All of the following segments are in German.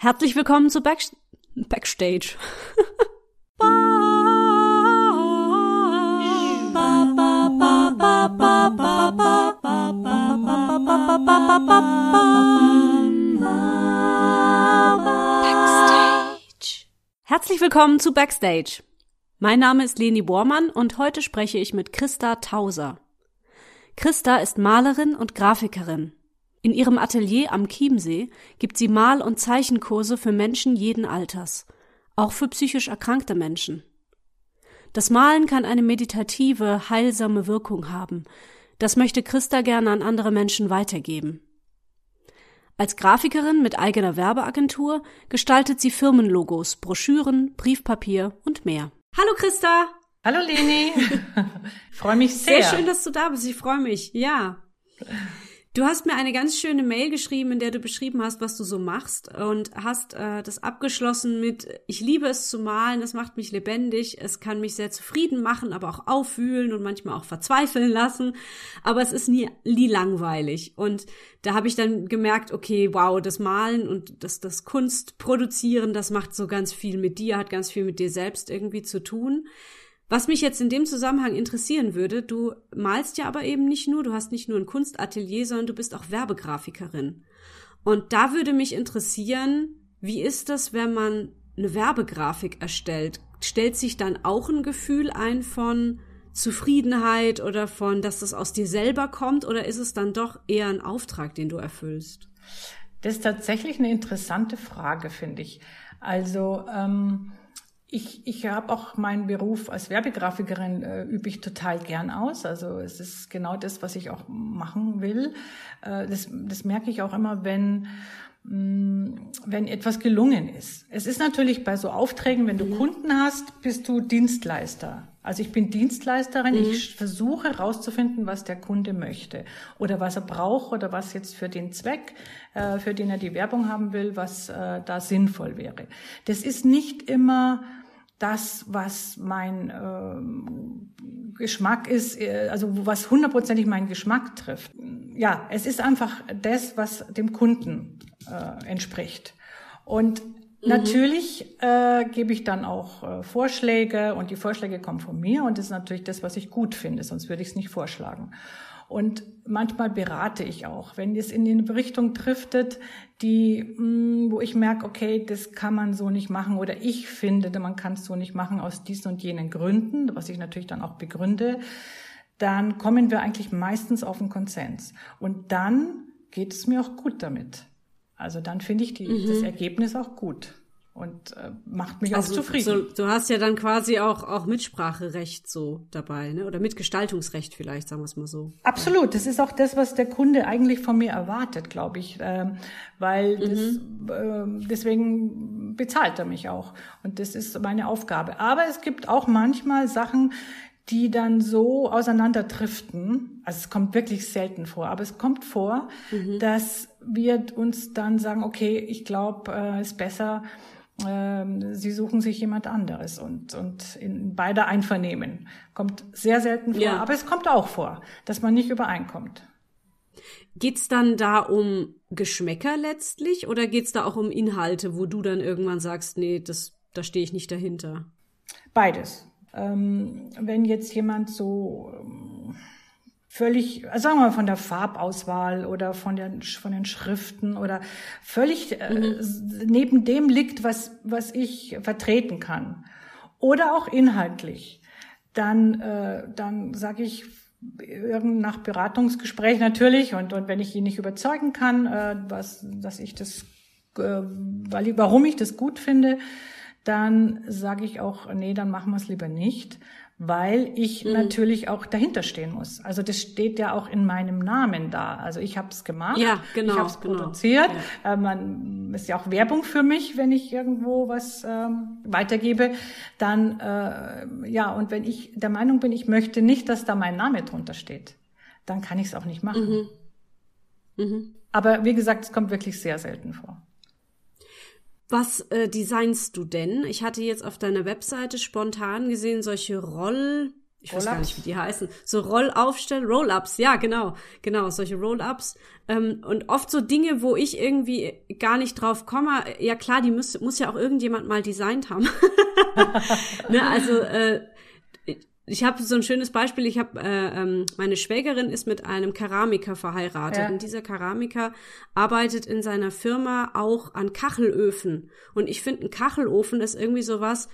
Herzlich willkommen zu Back Backstage. Backstage. Herzlich willkommen zu Backstage. Mein Name ist Leni Bormann und heute spreche ich mit Christa Tauser. Christa ist Malerin und Grafikerin. In ihrem Atelier am Chiemsee gibt sie Mal- und Zeichenkurse für Menschen jeden Alters, auch für psychisch erkrankte Menschen. Das Malen kann eine meditative, heilsame Wirkung haben. Das möchte Christa gerne an andere Menschen weitergeben. Als Grafikerin mit eigener Werbeagentur gestaltet sie Firmenlogos, Broschüren, Briefpapier und mehr. Hallo Christa! Hallo Leni! freue mich sehr. Sehr schön, dass du da bist. Ich freue mich. Ja. Du hast mir eine ganz schöne Mail geschrieben, in der du beschrieben hast, was du so machst und hast äh, das abgeschlossen mit, ich liebe es zu malen, es macht mich lebendig, es kann mich sehr zufrieden machen, aber auch aufwühlen und manchmal auch verzweifeln lassen, aber es ist nie, nie langweilig. Und da habe ich dann gemerkt, okay, wow, das Malen und das, das Kunst produzieren, das macht so ganz viel mit dir, hat ganz viel mit dir selbst irgendwie zu tun. Was mich jetzt in dem Zusammenhang interessieren würde, du malst ja aber eben nicht nur, du hast nicht nur ein Kunstatelier, sondern du bist auch Werbegrafikerin. Und da würde mich interessieren, wie ist das, wenn man eine Werbegrafik erstellt? Stellt sich dann auch ein Gefühl ein von Zufriedenheit oder von, dass das aus dir selber kommt oder ist es dann doch eher ein Auftrag, den du erfüllst? Das ist tatsächlich eine interessante Frage, finde ich. Also ähm, ich, ich habe auch meinen Beruf als Werbegrafikerin äh, übe ich total gern aus. Also es ist genau das, was ich auch machen will. Äh, das, das merke ich auch immer, wenn wenn etwas gelungen ist. Es ist natürlich bei so Aufträgen, wenn du mhm. Kunden hast, bist du Dienstleister. Also ich bin Dienstleisterin, mhm. ich versuche herauszufinden, was der Kunde möchte oder was er braucht oder was jetzt für den Zweck, äh, für den er die Werbung haben will, was äh, da sinnvoll wäre. Das ist nicht immer das, was mein äh, Geschmack ist, äh, also was hundertprozentig meinen Geschmack trifft. Ja, es ist einfach das, was dem Kunden äh, entspricht. Und mhm. natürlich äh, gebe ich dann auch äh, Vorschläge und die Vorschläge kommen von mir und das ist natürlich das, was ich gut finde, sonst würde ich es nicht vorschlagen. Und manchmal berate ich auch, wenn es in eine Richtung driftet, die, mm, wo ich merke, okay, das kann man so nicht machen oder ich finde, man kann es so nicht machen aus diesen und jenen Gründen, was ich natürlich dann auch begründe, dann kommen wir eigentlich meistens auf einen Konsens. Und dann geht es mir auch gut damit. Also dann finde ich die, mhm. das Ergebnis auch gut und äh, macht mich also, auch zufrieden. So, du hast ja dann quasi auch, auch Mitspracherecht so dabei, ne? oder Mitgestaltungsrecht vielleicht, sagen wir es mal so. Absolut, das ist auch das, was der Kunde eigentlich von mir erwartet, glaube ich, ähm, weil mhm. das, äh, deswegen bezahlt er mich auch und das ist meine Aufgabe. Aber es gibt auch manchmal Sachen, die dann so auseinanderdriften. Also es kommt wirklich selten vor, aber es kommt vor, mhm. dass wir uns dann sagen, okay, ich glaube, äh, ist besser, sie suchen sich jemand anderes und, und in beider Einvernehmen. Kommt sehr selten vor, ja. aber es kommt auch vor, dass man nicht übereinkommt. Geht's dann da um Geschmäcker letztlich oder geht's da auch um Inhalte, wo du dann irgendwann sagst, nee, das, da stehe ich nicht dahinter? Beides. Ähm, wenn jetzt jemand so völlig, sagen wir mal, von der Farbauswahl oder von den, von den Schriften oder völlig äh, mhm. neben dem liegt, was, was ich vertreten kann. Oder auch inhaltlich. Dann, äh, dann sage ich, nach Beratungsgespräch natürlich und, und wenn ich ihn nicht überzeugen kann, äh, was, dass ich das, äh, weil, warum ich das gut finde, dann sage ich auch, nee, dann machen wir es lieber nicht, weil ich mhm. natürlich auch dahinter stehen muss. Also das steht ja auch in meinem Namen da. Also ich habe es gemacht, ja, genau, ich habe es genau. produziert. Ja. Äh, man ist ja auch Werbung für mich, wenn ich irgendwo was ähm, weitergebe. Dann äh, ja und wenn ich der Meinung bin, ich möchte nicht, dass da mein Name drunter steht, dann kann ich es auch nicht machen. Mhm. Mhm. Aber wie gesagt, es kommt wirklich sehr selten vor. Was äh, designst du denn? Ich hatte jetzt auf deiner Webseite spontan gesehen solche Roll, ich weiß gar nicht, wie die heißen, so Rollaufstell, Roll-Ups, ja, genau, genau, solche Roll-Ups. Ähm, und oft so Dinge, wo ich irgendwie gar nicht drauf komme, ja klar, die muss, muss ja auch irgendjemand mal designt haben. ne, also äh, ich habe so ein schönes Beispiel. Ich habe äh, ähm, meine Schwägerin ist mit einem Keramiker verheiratet ja. und dieser Keramiker arbeitet in seiner Firma auch an Kachelöfen. Und ich finde, ein Kachelofen ist irgendwie sowas.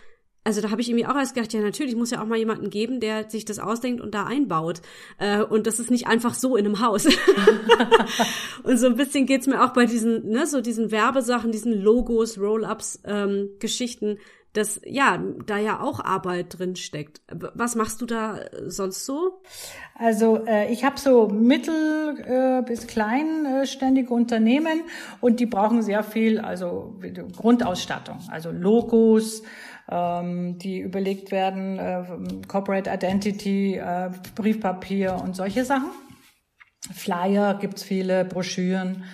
Also da habe ich irgendwie auch erst gedacht, ja natürlich muss ja auch mal jemanden geben, der sich das ausdenkt und da einbaut. Äh, und das ist nicht einfach so in einem Haus. und so ein bisschen geht's mir auch bei diesen, ne, so diesen Werbesachen, diesen Logos, Roll-ups, ähm, Geschichten dass ja da ja auch Arbeit drin steckt. Was machst du da äh, sonst so? Also äh, ich habe so mittel äh, bis kleinständige äh, Unternehmen und die brauchen sehr viel, also Grundausstattung, also Logos, ähm, die überlegt werden, äh, Corporate Identity, äh, Briefpapier und solche Sachen. Flyer gibt's viele, Broschüren.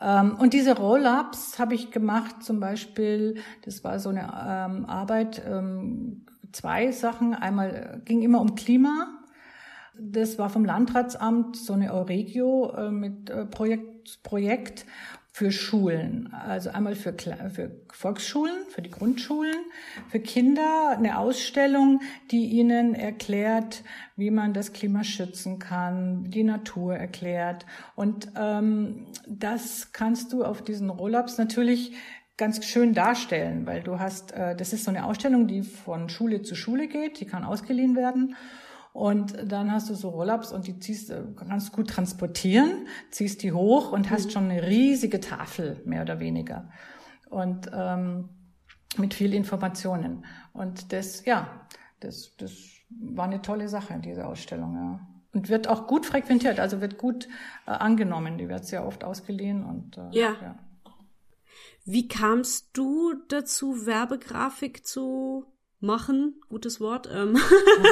Ähm, und diese Roll-ups habe ich gemacht, zum Beispiel, das war so eine ähm, Arbeit, ähm, zwei Sachen. Einmal ging immer um Klima. Das war vom Landratsamt so eine Euregio äh, mit äh, Projekt, Projekt für Schulen. Also einmal für, für Volksschulen, für die Grundschulen, für Kinder eine Ausstellung, die ihnen erklärt, wie man das Klima schützen kann, die Natur erklärt. Und ähm, das kannst du auf diesen Roll-ups natürlich ganz schön darstellen, weil du hast, äh, das ist so eine Ausstellung, die von Schule zu Schule geht, die kann ausgeliehen werden. Und dann hast du so Roll-ups und die ziehst, äh, kannst gut transportieren, ziehst die hoch und hast mhm. schon eine riesige Tafel, mehr oder weniger. Und ähm, mit viel Informationen. Und das, ja, das, das war eine tolle Sache, diese Ausstellung, ja. Und wird auch gut frequentiert, also wird gut äh, angenommen. Die wird sehr oft ausgeliehen und äh, ja. ja. Wie kamst du dazu, Werbegrafik zu machen, gutes Wort. Ähm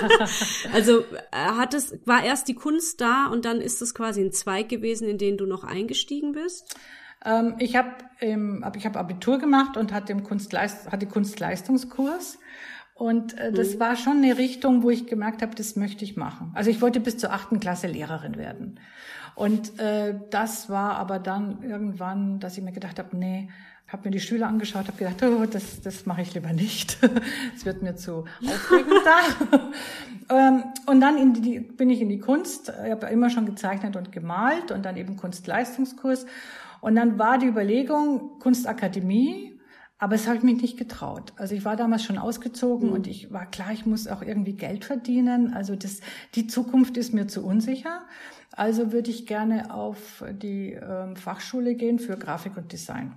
also äh, hat es, war erst die Kunst da und dann ist es quasi ein Zweig gewesen, in den du noch eingestiegen bist? Ähm, ich habe ähm, ich hab Abitur gemacht und hatte, im Kunstleist hatte Kunstleistungskurs. Und äh, das mhm. war schon eine Richtung, wo ich gemerkt habe, das möchte ich machen. Also ich wollte bis zur achten Klasse Lehrerin werden. Und äh, das war aber dann irgendwann, dass ich mir gedacht habe, nee, habe mir die Schüler angeschaut, habe gedacht, oh, das, das mache ich lieber nicht. Es wird mir zu aufregend da. Ähm, und dann in die, bin ich in die Kunst. Ich habe immer schon gezeichnet und gemalt und dann eben Kunstleistungskurs. Und dann war die Überlegung Kunstakademie, aber es habe ich mich nicht getraut. Also ich war damals schon ausgezogen mhm. und ich war klar, ich muss auch irgendwie Geld verdienen. Also das, die Zukunft ist mir zu unsicher. Also würde ich gerne auf die ähm, Fachschule gehen für Grafik und Design.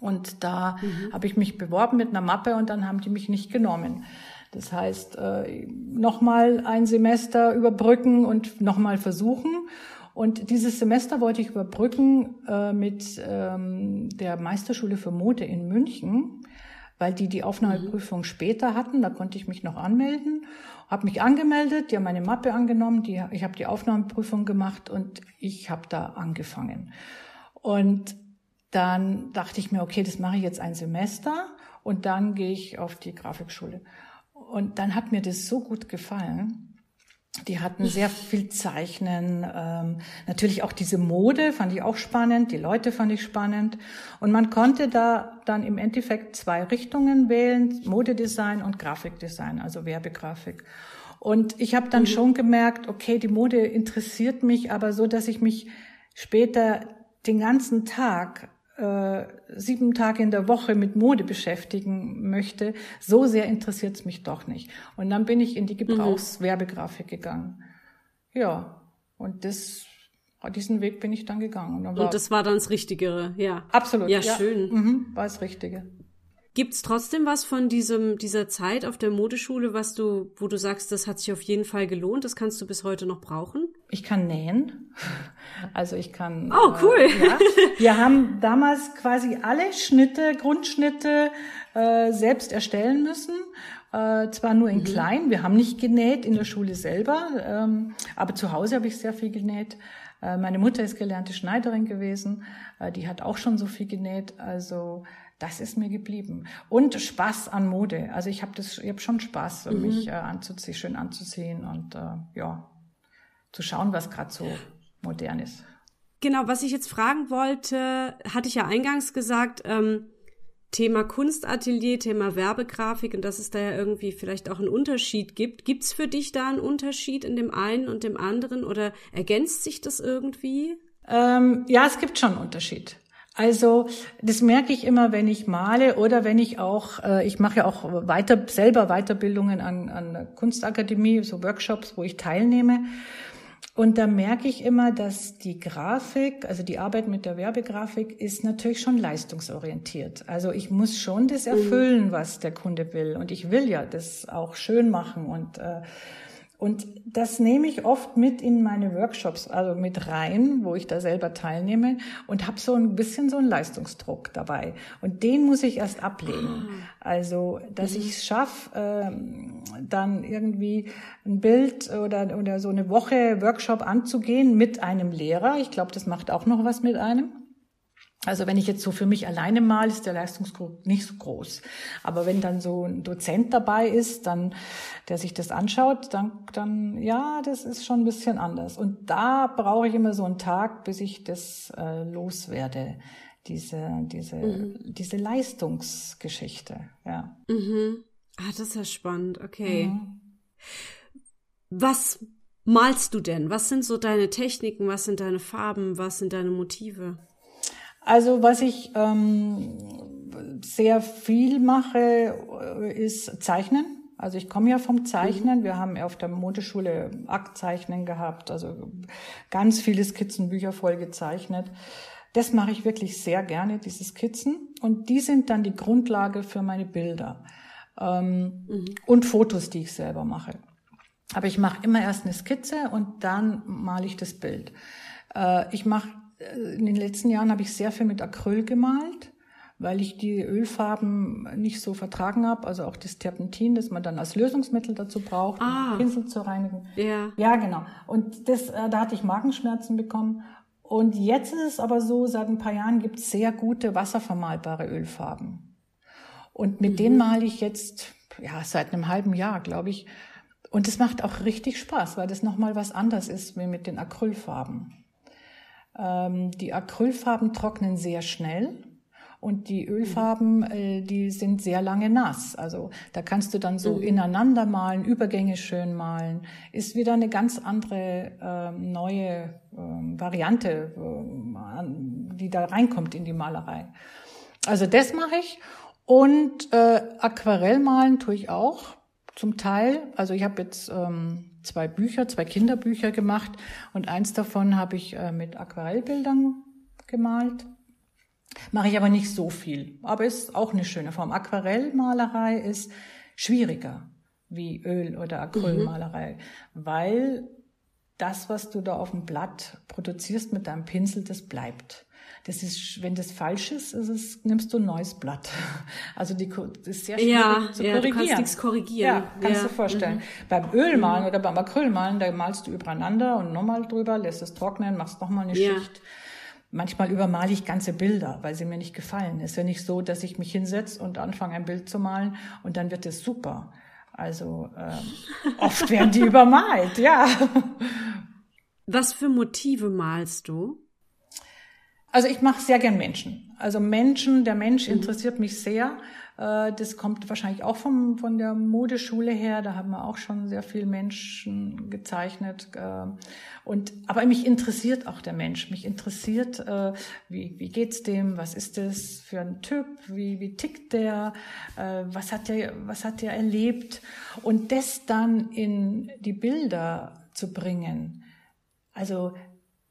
Und da mhm. habe ich mich beworben mit einer Mappe und dann haben die mich nicht genommen. Das heißt, äh, nochmal ein Semester überbrücken und nochmal versuchen. Und dieses Semester wollte ich überbrücken äh, mit ähm, der Meisterschule für Mode in München, weil die die Aufnahmeprüfung mhm. später hatten. Da konnte ich mich noch anmelden, habe mich angemeldet, die haben meine Mappe angenommen, die, ich habe die Aufnahmeprüfung gemacht und ich habe da angefangen. Und dann dachte ich mir, okay, das mache ich jetzt ein Semester und dann gehe ich auf die Grafikschule. Und dann hat mir das so gut gefallen. Die hatten sehr viel Zeichnen, ähm, natürlich auch diese Mode fand ich auch spannend, die Leute fand ich spannend. Und man konnte da dann im Endeffekt zwei Richtungen wählen, Modedesign und Grafikdesign, also Werbegrafik. Und ich habe dann mhm. schon gemerkt, okay, die Mode interessiert mich, aber so, dass ich mich später den ganzen Tag äh, sieben Tage in der Woche mit Mode beschäftigen möchte, so sehr interessiert es mich doch nicht. Und dann bin ich in die mhm. Gebrauchswerbegrafik gegangen. Ja, und das, diesen Weg bin ich dann gegangen. Und, und das war dann das Richtigere, ja. Absolut. Ja, ja. schön. Mhm, war das Richtige. Gibt's trotzdem was von diesem, dieser Zeit auf der Modeschule, was du, wo du sagst, das hat sich auf jeden Fall gelohnt, das kannst du bis heute noch brauchen? Ich kann nähen. Also ich kann. Oh, cool. Äh, ja. Wir haben damals quasi alle Schnitte, Grundschnitte äh, selbst erstellen müssen. Äh, zwar nur in mhm. klein, wir haben nicht genäht in der Schule selber, ähm, aber zu Hause habe ich sehr viel genäht. Äh, meine Mutter ist gelernte Schneiderin gewesen, äh, die hat auch schon so viel genäht. Also das ist mir geblieben. Und Spaß an Mode. Also ich habe das, ich habe schon Spaß, mhm. mich äh, anzuziehen, schön anzuziehen und äh, ja, zu schauen, was gerade so modern ist. Genau, was ich jetzt fragen wollte, hatte ich ja eingangs gesagt, ähm, Thema Kunstatelier, Thema Werbegrafik und dass es da ja irgendwie vielleicht auch einen Unterschied gibt. Gibt es für dich da einen Unterschied in dem einen und dem anderen oder ergänzt sich das irgendwie? Ähm, ja, es gibt schon einen Unterschied. Also das merke ich immer, wenn ich male oder wenn ich auch, äh, ich mache ja auch weiter selber Weiterbildungen an, an Kunstakademie, so Workshops, wo ich teilnehme. Und da merke ich immer, dass die Grafik, also die Arbeit mit der Werbegrafik ist natürlich schon leistungsorientiert. Also ich muss schon das mhm. erfüllen, was der Kunde will. Und ich will ja das auch schön machen und äh, und das nehme ich oft mit in meine Workshops, also mit rein, wo ich da selber teilnehme und habe so ein bisschen so einen Leistungsdruck dabei. Und den muss ich erst ablegen. Ah. Also, dass mhm. ich es schaffe, ähm, dann irgendwie ein Bild oder, oder so eine Woche Workshop anzugehen mit einem Lehrer. Ich glaube, das macht auch noch was mit einem. Also wenn ich jetzt so für mich alleine mal, ist der Leistungsdruck nicht so groß. Aber wenn dann so ein Dozent dabei ist, dann, der sich das anschaut, dann, dann, ja, das ist schon ein bisschen anders. Und da brauche ich immer so einen Tag, bis ich das äh, loswerde. Diese, diese, mhm. diese Leistungsgeschichte, ja. Mhm. Ah, das ist ja spannend, okay. Mhm. Was malst du denn? Was sind so deine Techniken? Was sind deine Farben? Was sind deine Motive? Also was ich ähm, sehr viel mache, äh, ist Zeichnen. Also ich komme ja vom Zeichnen. Mhm. Wir haben auf der Modeschule Aktzeichnen gehabt, also ganz viele Skizzenbücher voll gezeichnet. Das mache ich wirklich sehr gerne, diese Skizzen. Und die sind dann die Grundlage für meine Bilder ähm, mhm. und Fotos, die ich selber mache. Aber ich mache immer erst eine Skizze und dann male ich das Bild. Äh, ich mache in den letzten Jahren habe ich sehr viel mit Acryl gemalt, weil ich die Ölfarben nicht so vertragen habe, also auch das Terpentin, das man dann als Lösungsmittel dazu braucht, ah. um Pinsel zu reinigen. Ja. Ja, genau. Und das, äh, da hatte ich Magenschmerzen bekommen. Und jetzt ist es aber so, seit ein paar Jahren gibt es sehr gute wasservermalbare Ölfarben. Und mit mhm. denen male ich jetzt, ja, seit einem halben Jahr, glaube ich. Und es macht auch richtig Spaß, weil das nochmal was anderes ist wie mit den Acrylfarben. Ähm, die Acrylfarben trocknen sehr schnell. Und die Ölfarben, äh, die sind sehr lange nass. Also da kannst du dann so mhm. ineinander malen, Übergänge schön malen. Ist wieder eine ganz andere äh, neue äh, Variante, äh, die da reinkommt in die Malerei. Also das mache ich. Und äh, Aquarellmalen tue ich auch zum Teil. Also ich habe jetzt ähm, zwei Bücher, zwei Kinderbücher gemacht und eins davon habe ich äh, mit Aquarellbildern gemalt. Mache ich aber nicht so viel, aber ist auch eine schöne Form. Aquarellmalerei ist schwieriger wie Öl- oder Acrylmalerei, mhm. weil das, was du da auf dem Blatt produzierst mit deinem Pinsel, das bleibt. Das ist, wenn das falsch ist, ist es, nimmst du ein neues Blatt. Also die das ist sehr schwierig ja, zu ja, korrigieren. Du kannst nichts korrigieren. Ja, kannst ja. du vorstellen. Mhm. Beim Ölmalen mhm. oder beim Acrylmalen, da malst du übereinander und nochmal drüber, lässt es trocknen, machst nochmal eine ja. Schicht. Manchmal übermale ich ganze Bilder, weil sie mir nicht gefallen. Es ist ja nicht so, dass ich mich hinsetze und anfange, ein Bild zu malen und dann wird es super. Also ähm, oft werden die übermalt, ja. Was für Motive malst du? Also ich mache sehr gern Menschen. Also Menschen, der Mensch mhm. interessiert mich sehr. Äh, das kommt wahrscheinlich auch vom, von der Modeschule her. Da haben wir auch schon sehr viel Menschen gezeichnet. Äh, und, aber mich interessiert auch der Mensch. Mich interessiert, äh, wie, wie geht's dem? Was ist das für ein Typ? Wie, wie tickt der? Was hat der, was hat der erlebt? Und das dann in die Bilder zu bringen. Also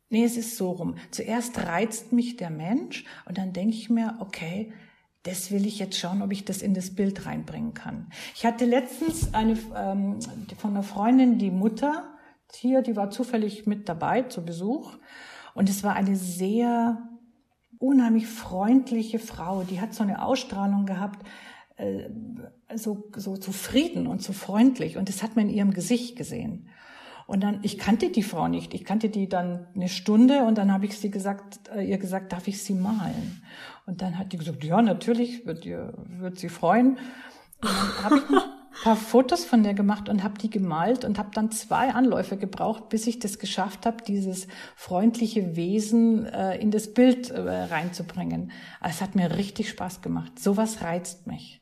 Nee, es ist so rum. Zuerst reizt mich der Mensch und dann denke ich mir, okay, das will ich jetzt schauen, ob ich das in das Bild reinbringen kann. Ich hatte letztens eine ähm, von einer Freundin, die Mutter hier, die war zufällig mit dabei zu Besuch und es war eine sehr unheimlich freundliche Frau. Die hat so eine Ausstrahlung gehabt, äh, so, so zufrieden und so freundlich und das hat man in ihrem Gesicht gesehen. Und dann, ich kannte die Frau nicht. Ich kannte die dann eine Stunde und dann habe ich sie gesagt, äh, ihr gesagt, darf ich sie malen? Und dann hat die gesagt, ja, natürlich, wird ihr, wird sie freuen. Und dann habe ich ein paar Fotos von der gemacht und habe die gemalt und habe dann zwei Anläufe gebraucht, bis ich das geschafft habe, dieses freundliche Wesen äh, in das Bild äh, reinzubringen. Also es hat mir richtig Spaß gemacht. Sowas reizt mich.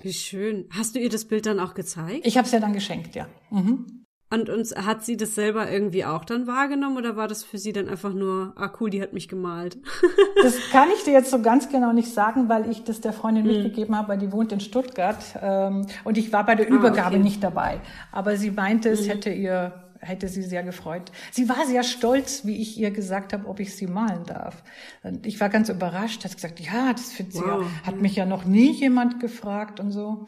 Wie schön. Hast du ihr das Bild dann auch gezeigt? Ich habe es ja dann geschenkt, ja. Mhm. Und, und hat sie das selber irgendwie auch dann wahrgenommen oder war das für sie dann einfach nur, ah cool, die hat mich gemalt? das kann ich dir jetzt so ganz genau nicht sagen, weil ich das der Freundin mhm. mitgegeben habe, weil die wohnt in Stuttgart ähm, und ich war bei der Übergabe ah, okay. nicht dabei. Aber sie meinte, es mhm. hätte ihr hätte sie sehr gefreut. Sie war sehr stolz, wie ich ihr gesagt habe, ob ich sie malen darf. Und ich war ganz überrascht, hat gesagt, ja, das findet wow. sie ja, hat mich ja noch nie jemand gefragt und so.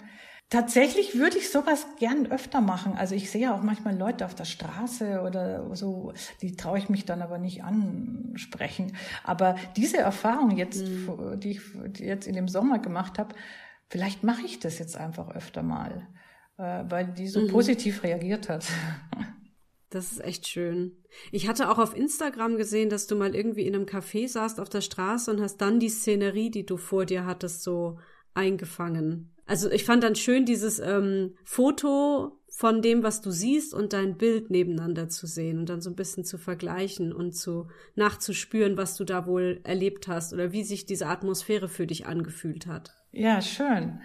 Tatsächlich würde ich sowas gern öfter machen. Also ich sehe ja auch manchmal Leute auf der Straße oder so, die traue ich mich dann aber nicht ansprechen. Aber diese Erfahrung jetzt, mhm. die ich jetzt in dem Sommer gemacht habe, vielleicht mache ich das jetzt einfach öfter mal, äh, weil die so mhm. positiv reagiert hat. Das ist echt schön. Ich hatte auch auf Instagram gesehen, dass du mal irgendwie in einem Café saßt auf der Straße und hast dann die Szenerie, die du vor dir hattest, so eingefangen. Also ich fand dann schön dieses ähm, Foto von dem, was du siehst und dein Bild nebeneinander zu sehen und dann so ein bisschen zu vergleichen und zu nachzuspüren, was du da wohl erlebt hast oder wie sich diese Atmosphäre für dich angefühlt hat. Ja, schön.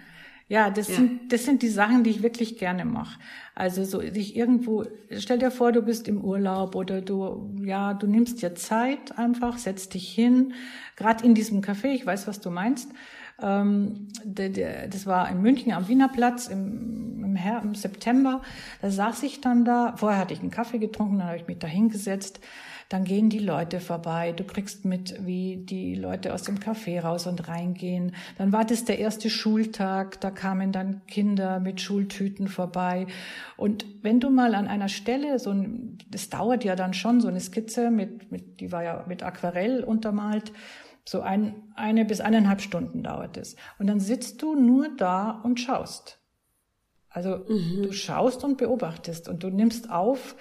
Ja, das ja. sind das sind die Sachen, die ich wirklich gerne mache. Also so dich irgendwo stell dir vor, du bist im Urlaub oder du ja, du nimmst dir Zeit einfach, setzt dich hin, gerade in diesem Café, ich weiß, was du meinst das war in München am Wiener Platz im, im, im September. Da saß ich dann da. Vorher hatte ich einen Kaffee getrunken, dann habe ich mich da hingesetzt. Dann gehen die Leute vorbei. Du kriegst mit, wie die Leute aus dem Café raus und reingehen. Dann war das der erste Schultag. Da kamen dann Kinder mit Schultüten vorbei. Und wenn du mal an einer Stelle so ein, das dauert ja dann schon so eine Skizze mit, mit die war ja mit Aquarell untermalt so ein, eine bis eineinhalb Stunden dauert es. Und dann sitzt du nur da und schaust. Also mhm. du schaust und beobachtest und du nimmst auf,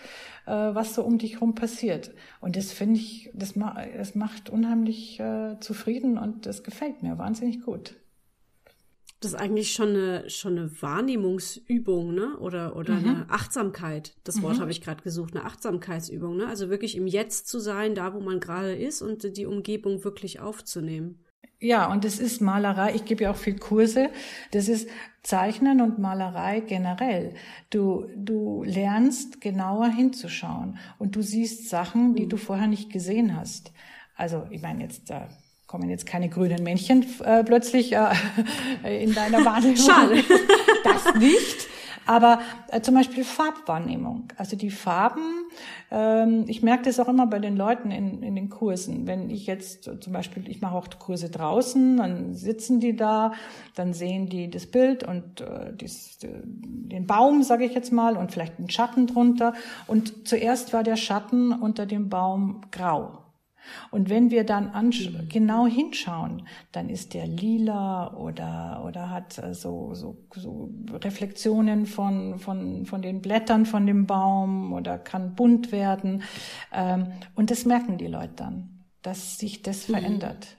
äh, was so um dich herum passiert. Und das finde ich, das, ma das macht unheimlich äh, zufrieden und das gefällt mir wahnsinnig gut. Das ist eigentlich schon eine, schon eine Wahrnehmungsübung, ne? Oder, oder mhm. eine Achtsamkeit. Das Wort mhm. habe ich gerade gesucht, eine Achtsamkeitsübung, ne? Also wirklich im Jetzt zu sein, da wo man gerade ist und die Umgebung wirklich aufzunehmen. Ja, und das ist Malerei. Ich gebe ja auch viel Kurse. Das ist Zeichnen und Malerei generell. Du, du lernst genauer hinzuschauen und du siehst Sachen, die mhm. du vorher nicht gesehen hast. Also, ich meine jetzt, da kommen jetzt keine grünen Männchen äh, plötzlich äh, in deiner Wahrnehmung. Schade. Das nicht. Aber äh, zum Beispiel Farbwahrnehmung. Also die Farben, ähm, ich merke das auch immer bei den Leuten in, in den Kursen. Wenn ich jetzt zum Beispiel, ich mache auch Kurse draußen, dann sitzen die da, dann sehen die das Bild und äh, dies, den Baum, sage ich jetzt mal, und vielleicht einen Schatten drunter. Und zuerst war der Schatten unter dem Baum grau. Und wenn wir dann mhm. genau hinschauen, dann ist der lila oder, oder hat äh, so, so, so Reflexionen von, von, von den Blättern von dem Baum oder kann bunt werden. Ähm, und das merken die Leute dann, dass sich das mhm. verändert.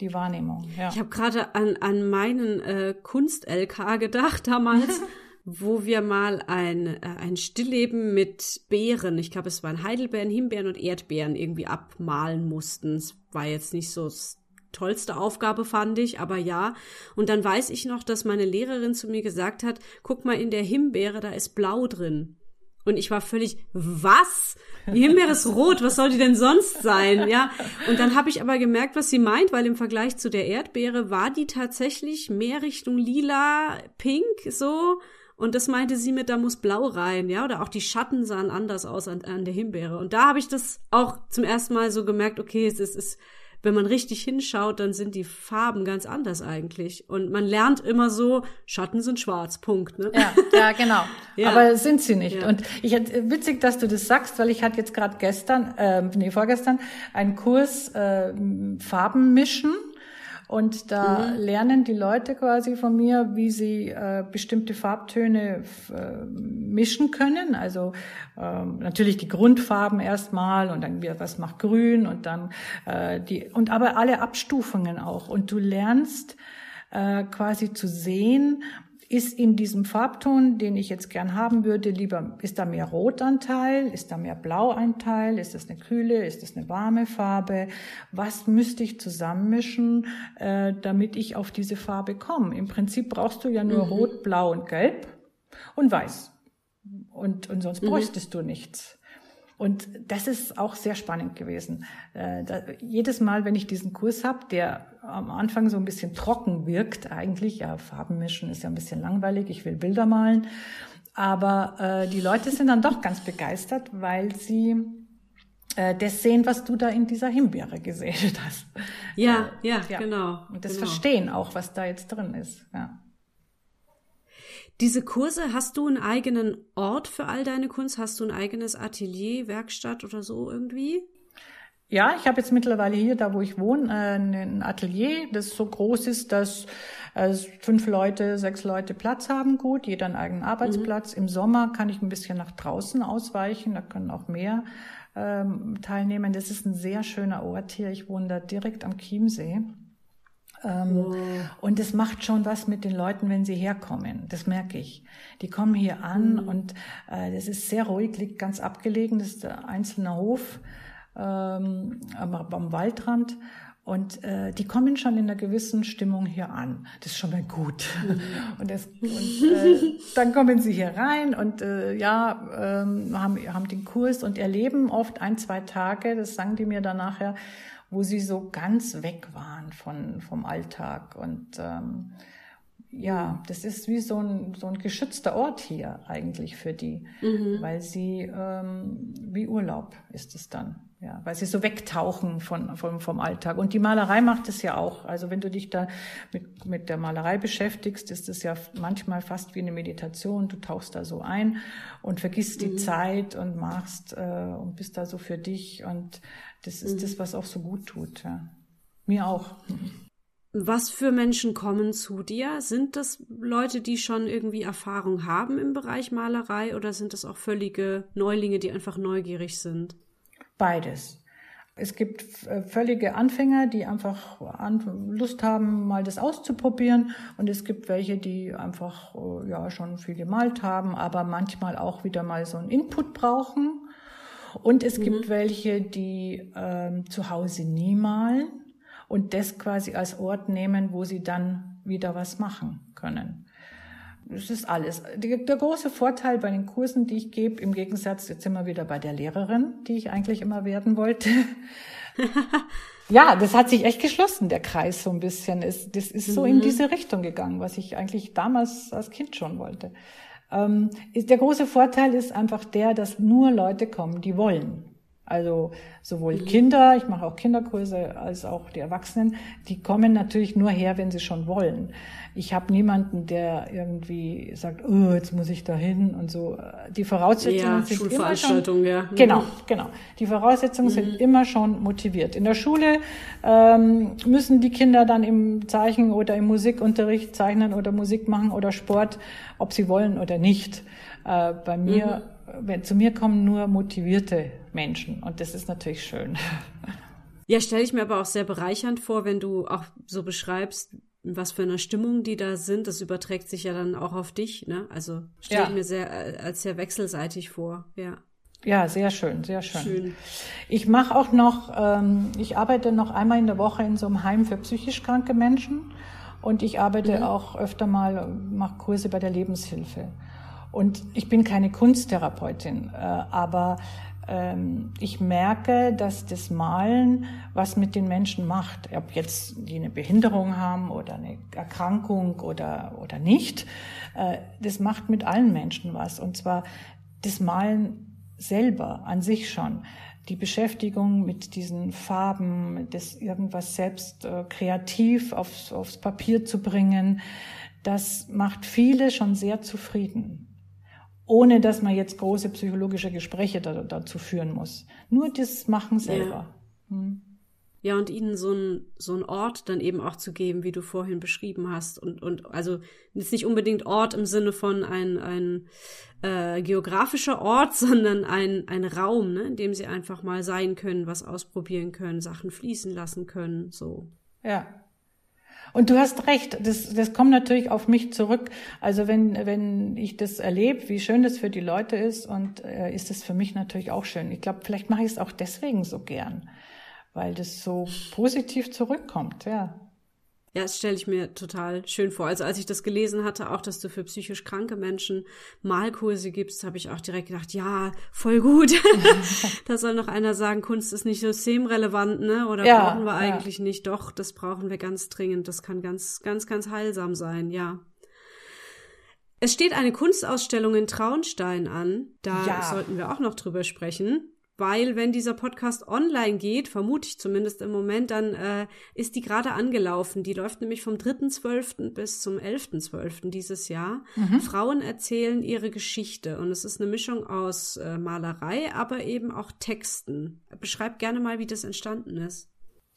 Die Wahrnehmung, ja. Ich habe gerade an, an meinen äh, Kunst-LK gedacht damals. wo wir mal ein, äh, ein Stillleben mit Beeren, ich glaube es waren Heidelbeeren, Himbeeren und Erdbeeren irgendwie abmalen mussten. Es war jetzt nicht so tollste Aufgabe, fand ich, aber ja. Und dann weiß ich noch, dass meine Lehrerin zu mir gesagt hat, guck mal in der Himbeere, da ist Blau drin. Und ich war völlig, was? Die Himbeere ist rot, was soll die denn sonst sein? Ja. Und dann habe ich aber gemerkt, was sie meint, weil im Vergleich zu der Erdbeere war die tatsächlich mehr Richtung lila, pink, so. Und das meinte sie mit, da muss blau rein, ja, oder auch die Schatten sahen anders aus an, an der Himbeere. Und da habe ich das auch zum ersten Mal so gemerkt, okay, es ist, ist, wenn man richtig hinschaut, dann sind die Farben ganz anders eigentlich. Und man lernt immer so, Schatten sind schwarz, Punkt. Ne? Ja, ja, genau. ja. Aber sind sie nicht. Ja. Und ich witzig, dass du das sagst, weil ich hatte jetzt gerade gestern, äh, nee, vorgestern, einen Kurs äh, Farben mischen. Und da mhm. lernen die Leute quasi von mir, wie sie äh, bestimmte Farbtöne äh, mischen können. Also ähm, natürlich die Grundfarben erstmal und dann wieder was macht grün und dann äh, die und aber alle Abstufungen auch. Und du lernst äh, quasi zu sehen, ist in diesem Farbton, den ich jetzt gern haben würde, lieber, ist da mehr Rotanteil, ist da mehr Blauanteil, ist das eine kühle, ist das eine warme Farbe? Was müsste ich zusammenmischen, äh, damit ich auf diese Farbe komme? Im Prinzip brauchst du ja nur mhm. Rot, Blau und Gelb und Weiß. Und, und sonst mhm. bräuchtest du nichts. Und das ist auch sehr spannend gewesen. Äh, da, jedes Mal, wenn ich diesen Kurs habe, der am Anfang so ein bisschen trocken wirkt, eigentlich, ja, Farben mischen ist ja ein bisschen langweilig, ich will Bilder malen. Aber äh, die Leute sind dann doch ganz begeistert, weil sie äh, das sehen, was du da in dieser Himbeere gesehen hast. Ja, äh, ja, ja, genau. Und das genau. verstehen auch, was da jetzt drin ist. Ja. Diese Kurse, hast du einen eigenen Ort für all deine Kunst? Hast du ein eigenes Atelier, Werkstatt oder so irgendwie? Ja, ich habe jetzt mittlerweile hier, da wo ich wohne, äh, ein Atelier, das so groß ist, dass äh, fünf Leute, sechs Leute Platz haben, gut, jeder einen eigenen Arbeitsplatz. Mhm. Im Sommer kann ich ein bisschen nach draußen ausweichen, da können auch mehr ähm, teilnehmen. Das ist ein sehr schöner Ort hier. Ich wohne da direkt am Chiemsee. Ähm. Und es macht schon was mit den Leuten, wenn sie herkommen. Das merke ich. Die kommen hier an mhm. und äh, das ist sehr ruhig, liegt ganz abgelegen. Das ist der einzelne Hof ähm, am, am Waldrand. Und äh, die kommen schon in einer gewissen Stimmung hier an. Das ist schon mal gut. Mhm. Und, das, und äh, dann kommen sie hier rein und äh, ja, ähm, haben, haben den Kurs und erleben oft ein, zwei Tage, das sagen die mir dann nachher, wo sie so ganz weg waren von, vom Alltag. Und ähm, ja, das ist wie so ein, so ein geschützter Ort hier eigentlich für die, mhm. weil sie ähm, wie Urlaub ist es dann. Ja, weil sie so wegtauchen von, von, vom Alltag. Und die Malerei macht es ja auch. Also wenn du dich da mit, mit der Malerei beschäftigst, ist es ja manchmal fast wie eine Meditation. Du tauchst da so ein und vergisst die mhm. Zeit und machst äh, und bist da so für dich. Und das ist mhm. das, was auch so gut tut. Ja. Mir auch. Was für Menschen kommen zu dir? Sind das Leute, die schon irgendwie Erfahrung haben im Bereich Malerei oder sind das auch völlige Neulinge, die einfach neugierig sind? Beides. Es gibt äh, völlige Anfänger, die einfach Lust haben, mal das auszuprobieren. Und es gibt welche, die einfach äh, ja schon viel gemalt haben, aber manchmal auch wieder mal so einen Input brauchen. Und es mhm. gibt welche, die ähm, zu Hause nie malen und das quasi als Ort nehmen, wo sie dann wieder was machen können. Das ist alles. Der, große Vorteil bei den Kursen, die ich gebe, im Gegensatz, jetzt sind wir wieder bei der Lehrerin, die ich eigentlich immer werden wollte. ja, das hat sich echt geschlossen, der Kreis so ein bisschen. das ist so in mhm. diese Richtung gegangen, was ich eigentlich damals als Kind schon wollte. Ähm, der große Vorteil ist einfach der, dass nur Leute kommen, die wollen. Also sowohl mhm. Kinder, ich mache auch Kinderkurse, als auch die Erwachsenen, die kommen natürlich nur her, wenn sie schon wollen. Ich habe niemanden, der irgendwie sagt, oh, jetzt muss ich da hin und so. Die Voraussetzungen ja, sind immer schon, ja. Mhm. Genau, genau. Die Voraussetzungen mhm. sind immer schon motiviert. In der Schule ähm, müssen die Kinder dann im Zeichen oder im Musikunterricht zeichnen oder Musik machen oder Sport, ob sie wollen oder nicht. Äh, bei mir, mhm. wenn, zu mir kommen nur motivierte Menschen und das ist natürlich schön. Ja, stelle ich mir aber auch sehr bereichernd vor, wenn du auch so beschreibst, was für eine Stimmung die da sind, das überträgt sich ja dann auch auf dich, ne? Also stelle ja. ich mir sehr äh, als sehr wechselseitig vor, ja. Ja, sehr schön, sehr schön. schön. Ich mache auch noch, ähm, ich arbeite noch einmal in der Woche in so einem Heim für psychisch kranke Menschen und ich arbeite mhm. auch öfter mal, mache Kurse bei der Lebenshilfe. Und ich bin keine Kunsttherapeutin, äh, aber ich merke, dass das Malen was mit den Menschen macht. Ob jetzt die eine Behinderung haben oder eine Erkrankung oder, oder nicht, äh, das macht mit allen Menschen was. Und zwar das Malen selber an sich schon. Die Beschäftigung mit diesen Farben, das irgendwas selbst äh, kreativ aufs, aufs Papier zu bringen, das macht viele schon sehr zufrieden ohne dass man jetzt große psychologische Gespräche da, dazu führen muss. Nur das Machen selber. Ja. Hm. Ja, und ihnen so ein so ein Ort dann eben auch zu geben, wie du vorhin beschrieben hast. Und, und also jetzt nicht unbedingt Ort im Sinne von ein, ein äh, geografischer Ort, sondern ein, ein Raum, ne, in dem sie einfach mal sein können, was ausprobieren können, Sachen fließen lassen können. So. Ja, und du hast recht, das, das kommt natürlich auf mich zurück. Also wenn, wenn ich das erlebe, wie schön das für die Leute ist, und äh, ist es für mich natürlich auch schön. Ich glaube, vielleicht mache ich es auch deswegen so gern, weil das so positiv zurückkommt, ja. Ja, das stelle ich mir total schön vor. Also als ich das gelesen hatte, auch, dass du für psychisch kranke Menschen Malkurse gibst, habe ich auch direkt gedacht, ja, voll gut. da soll noch einer sagen, Kunst ist nicht systemrelevant, ne? Oder ja, brauchen wir eigentlich ja. nicht? Doch, das brauchen wir ganz dringend. Das kann ganz, ganz, ganz heilsam sein, ja. Es steht eine Kunstausstellung in Traunstein an. Da ja. sollten wir auch noch drüber sprechen weil wenn dieser Podcast online geht, vermute ich zumindest im Moment, dann äh, ist die gerade angelaufen. Die läuft nämlich vom 3.12. bis zum 11.12. dieses Jahr. Mhm. Frauen erzählen ihre Geschichte und es ist eine Mischung aus äh, Malerei, aber eben auch Texten. Beschreib gerne mal, wie das entstanden ist.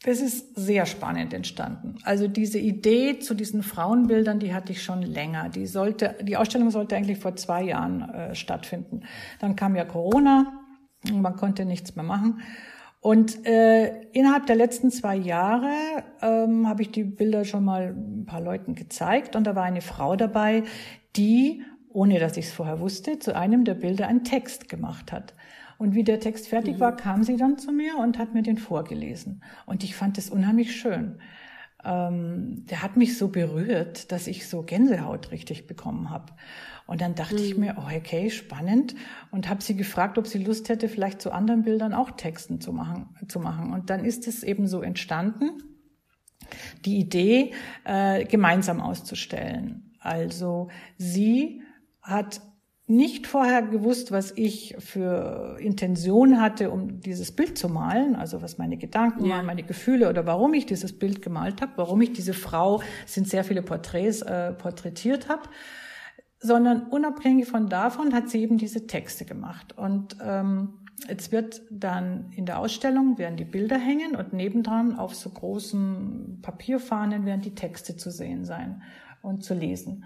Das ist sehr spannend entstanden. Also diese Idee zu diesen Frauenbildern, die hatte ich schon länger. Die sollte, die Ausstellung sollte eigentlich vor zwei Jahren äh, stattfinden. Dann kam ja Corona man konnte nichts mehr machen. Und äh, innerhalb der letzten zwei Jahre ähm, habe ich die Bilder schon mal ein paar Leuten gezeigt und da war eine Frau dabei, die, ohne dass ich es vorher wusste, zu einem der Bilder einen Text gemacht hat. Und wie der Text fertig mhm. war, kam sie dann zu mir und hat mir den vorgelesen. Und ich fand es unheimlich schön. Ähm, der hat mich so berührt, dass ich so Gänsehaut richtig bekommen habe. Und dann dachte mhm. ich mir, oh, okay, spannend. Und habe sie gefragt, ob sie Lust hätte, vielleicht zu anderen Bildern auch Texten zu machen. Zu machen. Und dann ist es eben so entstanden, die Idee, äh, gemeinsam auszustellen. Also sie hat nicht vorher gewusst, was ich für Intention hatte, um dieses Bild zu malen, also was meine Gedanken ja. waren, meine Gefühle oder warum ich dieses Bild gemalt habe, warum ich diese Frau, sind sehr viele Porträts, äh, porträtiert habe sondern unabhängig von davon hat sie eben diese Texte gemacht. Und ähm, jetzt wird dann in der Ausstellung werden die Bilder hängen und nebendran auf so großen Papierfahnen werden die Texte zu sehen sein und zu lesen.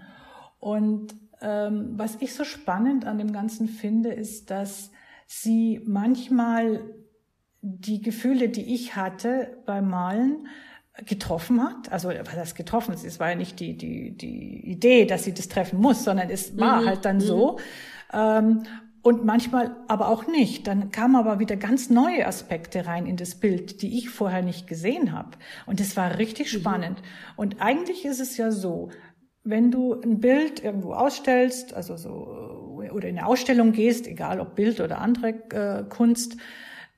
Und was ich so spannend an dem Ganzen finde, ist, dass sie manchmal die Gefühle, die ich hatte beim Malen, getroffen hat. Also was das getroffen ist, es war ja nicht die, die, die Idee, dass sie das treffen muss, sondern es war mhm. halt dann mhm. so. Ähm, und manchmal aber auch nicht. Dann kamen aber wieder ganz neue Aspekte rein in das Bild, die ich vorher nicht gesehen habe. Und es war richtig mhm. spannend. Und eigentlich ist es ja so, wenn du ein Bild irgendwo ausstellst, also so oder in eine Ausstellung gehst, egal ob Bild oder andere äh, Kunst,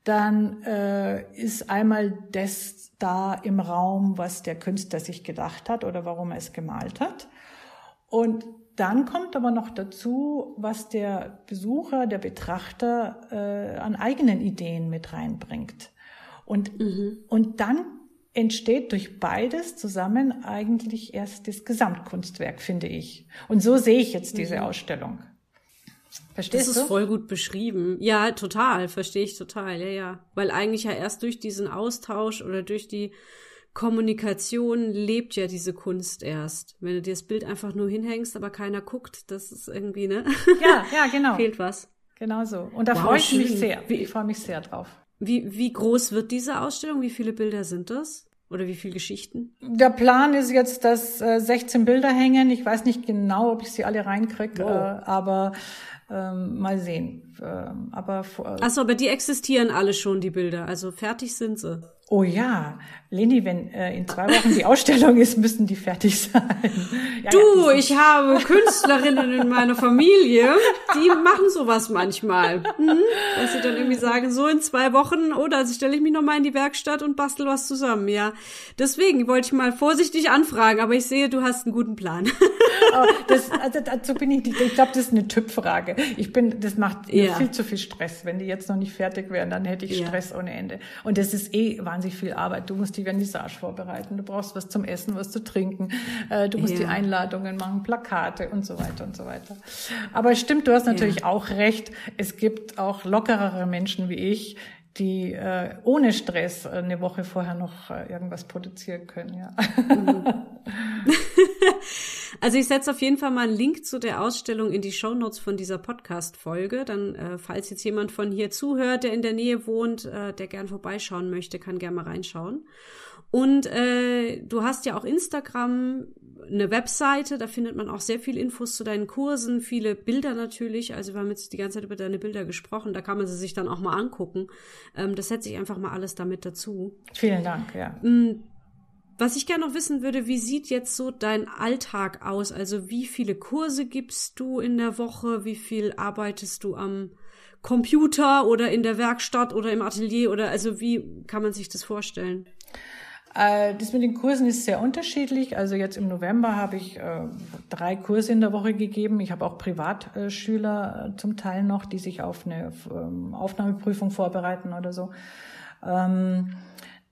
dann äh, ist einmal das da im Raum, was der Künstler sich gedacht hat oder warum er es gemalt hat. Und dann kommt aber noch dazu, was der Besucher, der Betrachter äh, an eigenen Ideen mit reinbringt. Und, mhm. und dann entsteht durch beides zusammen eigentlich erst das Gesamtkunstwerk, finde ich. Und so sehe ich jetzt diese mhm. Ausstellung. Verstehst das du? ist voll gut beschrieben. Ja, total, verstehe ich total, ja, ja. Weil eigentlich ja erst durch diesen Austausch oder durch die Kommunikation lebt ja diese Kunst erst. Wenn du dir das Bild einfach nur hinhängst, aber keiner guckt, das ist irgendwie, ne? Ja, ja, genau. Fehlt was. Genau so. Und da wow, freue ich schön. mich sehr. Ich freue mich sehr drauf. Wie, wie groß wird diese Ausstellung? Wie viele Bilder sind das? Oder wie viele Geschichten? Der Plan ist jetzt, dass äh, 16 Bilder hängen. Ich weiß nicht genau, ob ich sie alle reinkriege, wow. äh, aber ähm, mal sehen. Ähm, aber Achso, aber die existieren alle schon, die Bilder. Also fertig sind sie. Oh ja, Leni, wenn äh, in zwei Wochen die Ausstellung ist, müssen die fertig sein. Ja, du, ja, ich habe Künstlerinnen in meiner Familie, die machen sowas manchmal. Mhm. Dass sie dann irgendwie sagen, so in zwei Wochen, oder also stelle ich mich nochmal in die Werkstatt und bastel was zusammen, ja. Deswegen wollte ich mal vorsichtig anfragen, aber ich sehe, du hast einen guten Plan. Oh, das, also dazu bin ich, ich glaube, das ist eine Typfrage. Ich bin, das macht ja. viel zu viel Stress. Wenn die jetzt noch nicht fertig wären, dann hätte ich Stress ohne Ende. Und das ist eh wahnsinnig viel Arbeit. Du musst die Vernissage vorbereiten, du brauchst was zum Essen, was zu trinken, äh, du musst ja. die Einladungen machen, Plakate und so weiter und so weiter. Aber stimmt, du hast natürlich ja. auch recht. Es gibt auch lockerere Menschen wie ich, die äh, ohne Stress eine Woche vorher noch äh, irgendwas produzieren können. Ja. also ich setze auf jeden Fall mal einen Link zu der Ausstellung in die Show Notes von dieser Podcast-Folge. Dann, äh, falls jetzt jemand von hier zuhört, der in der Nähe wohnt, äh, der gern vorbeischauen möchte, kann gern mal reinschauen. Und äh, du hast ja auch Instagram, eine Webseite, da findet man auch sehr viel Infos zu deinen Kursen, viele Bilder natürlich. Also wir haben jetzt die ganze Zeit über deine Bilder gesprochen, da kann man sie sich dann auch mal angucken. Ähm, das setze ich einfach mal alles damit dazu. Vielen Dank, ja. Mm, was ich gerne noch wissen würde, wie sieht jetzt so dein Alltag aus? Also wie viele Kurse gibst du in der Woche? Wie viel arbeitest du am Computer oder in der Werkstatt oder im Atelier? Oder also wie kann man sich das vorstellen? Äh, das mit den Kursen ist sehr unterschiedlich. Also jetzt im November habe ich äh, drei Kurse in der Woche gegeben. Ich habe auch Privatschüler äh, zum Teil noch, die sich auf eine ähm, Aufnahmeprüfung vorbereiten oder so. Ähm,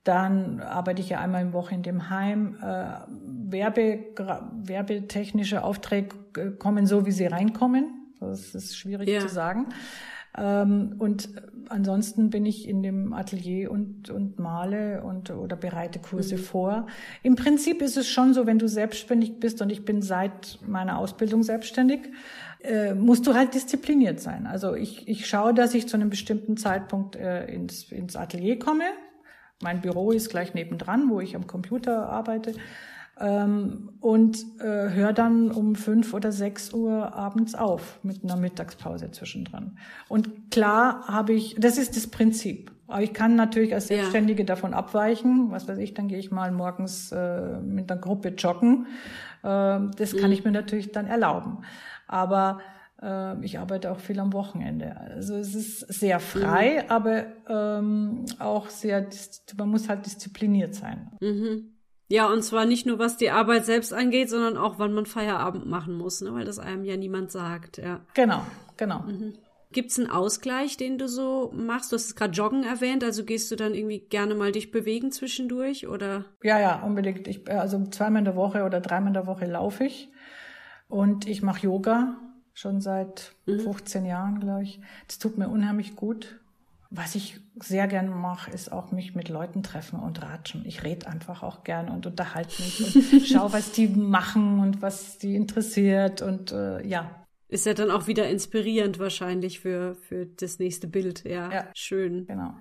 dann arbeite ich ja einmal in Woche in dem Heim. Werbe, werbetechnische Aufträge kommen so, wie sie reinkommen. Das ist schwierig ja. zu sagen. Ähm, und ansonsten bin ich in dem Atelier und, und male und oder bereite Kurse mhm. vor. Im Prinzip ist es schon so, wenn du selbstständig bist und ich bin seit meiner Ausbildung selbstständig, äh, musst du halt diszipliniert sein. Also ich, ich schaue, dass ich zu einem bestimmten Zeitpunkt äh, ins, ins Atelier komme. Mein Büro ist gleich nebendran, wo ich am Computer arbeite ähm, und äh, höre dann um fünf oder sechs Uhr abends auf mit einer Mittagspause zwischendrin. Und klar habe ich, das ist das Prinzip. Aber ich kann natürlich als Selbstständige ja. davon abweichen. Was weiß ich, dann gehe ich mal morgens äh, mit einer Gruppe joggen. Äh, das kann mhm. ich mir natürlich dann erlauben. Aber äh, ich arbeite auch viel am Wochenende. Also es ist sehr frei, mhm. aber ähm, auch sehr, man muss halt diszipliniert sein. Mhm. Ja, und zwar nicht nur was die Arbeit selbst angeht, sondern auch wann man Feierabend machen muss, ne? weil das einem ja niemand sagt, ja. Genau, genau. Mhm. Gibt es einen Ausgleich, den du so machst? Du hast es gerade Joggen erwähnt, also gehst du dann irgendwie gerne mal dich bewegen zwischendurch oder? Ja, ja, unbedingt. Ich, also zweimal in der Woche oder dreimal in der Woche laufe ich und ich mache Yoga schon seit mhm. 15 Jahren, glaube ich. Das tut mir unheimlich gut. Was ich sehr gerne mache, ist auch mich mit Leuten treffen und ratschen. Ich rede einfach auch gerne und unterhalte mich und schaue, was die machen und was die interessiert und äh, ja. Ist ja dann auch wieder inspirierend wahrscheinlich für, für das nächste Bild. Ja, ja schön. Genau.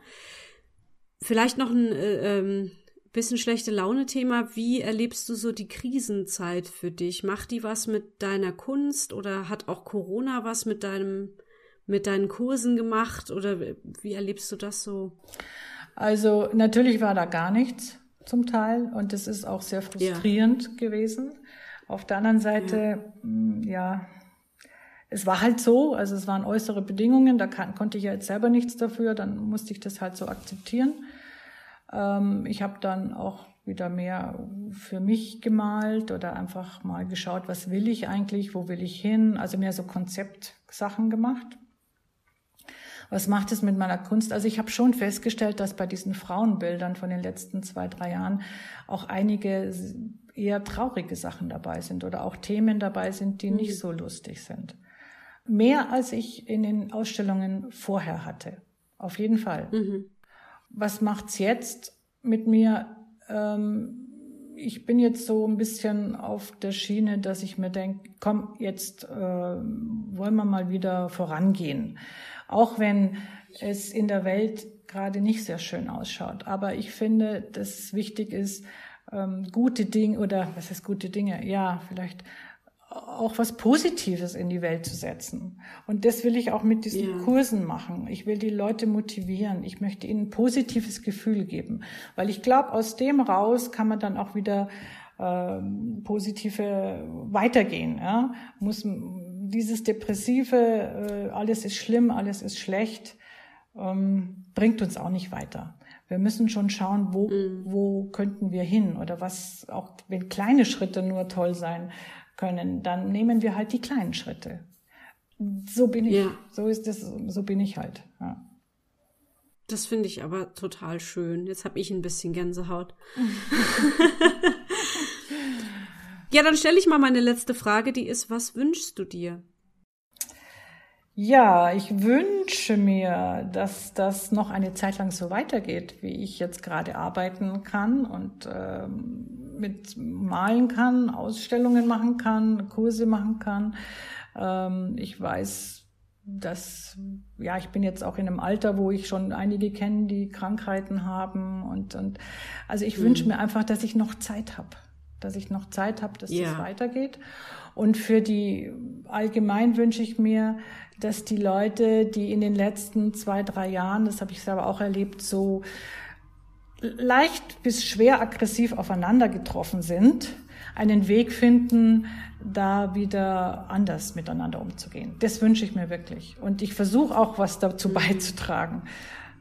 Vielleicht noch ein äh, ähm, bisschen schlechte Laune-Thema. Wie erlebst du so die Krisenzeit für dich? Macht die was mit deiner Kunst oder hat auch Corona was mit deinem mit deinen Kursen gemacht oder wie erlebst du das so? Also natürlich war da gar nichts zum Teil und es ist auch sehr frustrierend ja. gewesen. Auf der anderen Seite, ja. Hm, ja. es war halt so, also es waren äußere Bedingungen, da kann, konnte ich ja jetzt selber nichts dafür, dann musste ich das halt so akzeptieren. Ähm, ich habe dann auch wieder mehr für mich gemalt oder einfach mal geschaut, was will ich eigentlich, wo will ich hin, also mehr so Konzeptsachen gemacht was macht es mit meiner Kunst? Also ich habe schon festgestellt, dass bei diesen Frauenbildern von den letzten zwei, drei Jahren auch einige eher traurige Sachen dabei sind oder auch Themen dabei sind, die mhm. nicht so lustig sind. Mehr als ich in den Ausstellungen vorher hatte. Auf jeden Fall. Mhm. Was macht's jetzt mit mir? Ähm, ich bin jetzt so ein bisschen auf der Schiene, dass ich mir denke, komm, jetzt äh, wollen wir mal wieder vorangehen. Auch wenn es in der Welt gerade nicht sehr schön ausschaut. Aber ich finde, dass es wichtig ist, ähm, gute Dinge oder was heißt gute Dinge? Ja, vielleicht auch was Positives in die Welt zu setzen. Und das will ich auch mit diesen ja. Kursen machen. Ich will die Leute motivieren. Ich möchte ihnen ein positives Gefühl geben. Weil ich glaube, aus dem raus kann man dann auch wieder ähm, positive weitergehen. Ja? Muss dieses depressive, äh, alles ist schlimm, alles ist schlecht, ähm, bringt uns auch nicht weiter. Wir müssen schon schauen, wo, mhm. wo könnten wir hin oder was, auch wenn kleine Schritte nur toll sein können, dann nehmen wir halt die kleinen Schritte. So bin ich, ja. so ist es, so bin ich halt. Ja. Das finde ich aber total schön. Jetzt habe ich ein bisschen Gänsehaut. Ja, dann stelle ich mal meine letzte Frage, die ist, was wünschst du dir? Ja, ich wünsche mir, dass das noch eine Zeit lang so weitergeht, wie ich jetzt gerade arbeiten kann und ähm, mit malen kann, Ausstellungen machen kann, Kurse machen kann. Ähm, ich weiß, dass ja, ich bin jetzt auch in einem Alter, wo ich schon einige kenne, die Krankheiten haben und und also ich mhm. wünsche mir einfach, dass ich noch Zeit habe, dass ich noch Zeit habe, dass ja. das weitergeht. Und für die allgemein wünsche ich mir, dass die Leute, die in den letzten zwei, drei Jahren, das habe ich selber auch erlebt, so leicht bis schwer aggressiv aufeinander getroffen sind, einen Weg finden, da wieder anders miteinander umzugehen. Das wünsche ich mir wirklich. Und ich versuche auch was dazu mhm. beizutragen.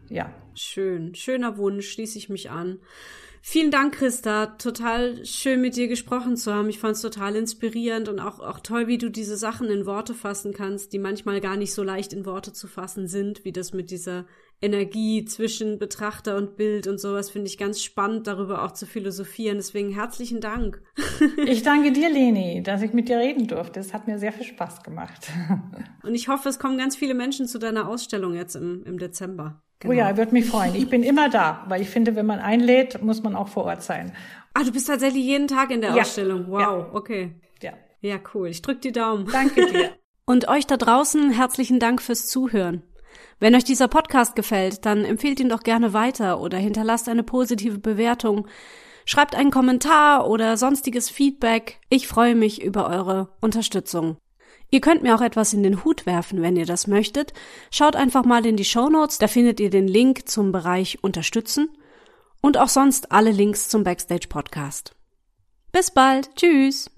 Ja. Schön, schöner Wunsch, schließe ich mich an. Vielen Dank, Christa. Total schön mit dir gesprochen zu haben. Ich fand es total inspirierend und auch, auch toll, wie du diese Sachen in Worte fassen kannst, die manchmal gar nicht so leicht in Worte zu fassen sind, wie das mit dieser Energie zwischen Betrachter und Bild und sowas finde ich ganz spannend, darüber auch zu philosophieren. Deswegen herzlichen Dank. Ich danke dir, Leni, dass ich mit dir reden durfte. Es hat mir sehr viel Spaß gemacht. Und ich hoffe, es kommen ganz viele Menschen zu deiner Ausstellung jetzt im, im Dezember. Genau. Oh ja, würde mich freuen. Ich bin immer da, weil ich finde, wenn man einlädt, muss man auch vor Ort sein. Ah, du bist tatsächlich jeden Tag in der ja. Ausstellung. Wow, ja. okay. Ja. Ja, cool. Ich drück die Daumen. Danke dir. Und euch da draußen herzlichen Dank fürs Zuhören. Wenn euch dieser Podcast gefällt, dann empfehlt ihn doch gerne weiter oder hinterlasst eine positive Bewertung. Schreibt einen Kommentar oder sonstiges Feedback. Ich freue mich über eure Unterstützung. Ihr könnt mir auch etwas in den Hut werfen, wenn ihr das möchtet. Schaut einfach mal in die Show Notes, da findet ihr den Link zum Bereich Unterstützen und auch sonst alle Links zum Backstage Podcast. Bis bald, tschüss!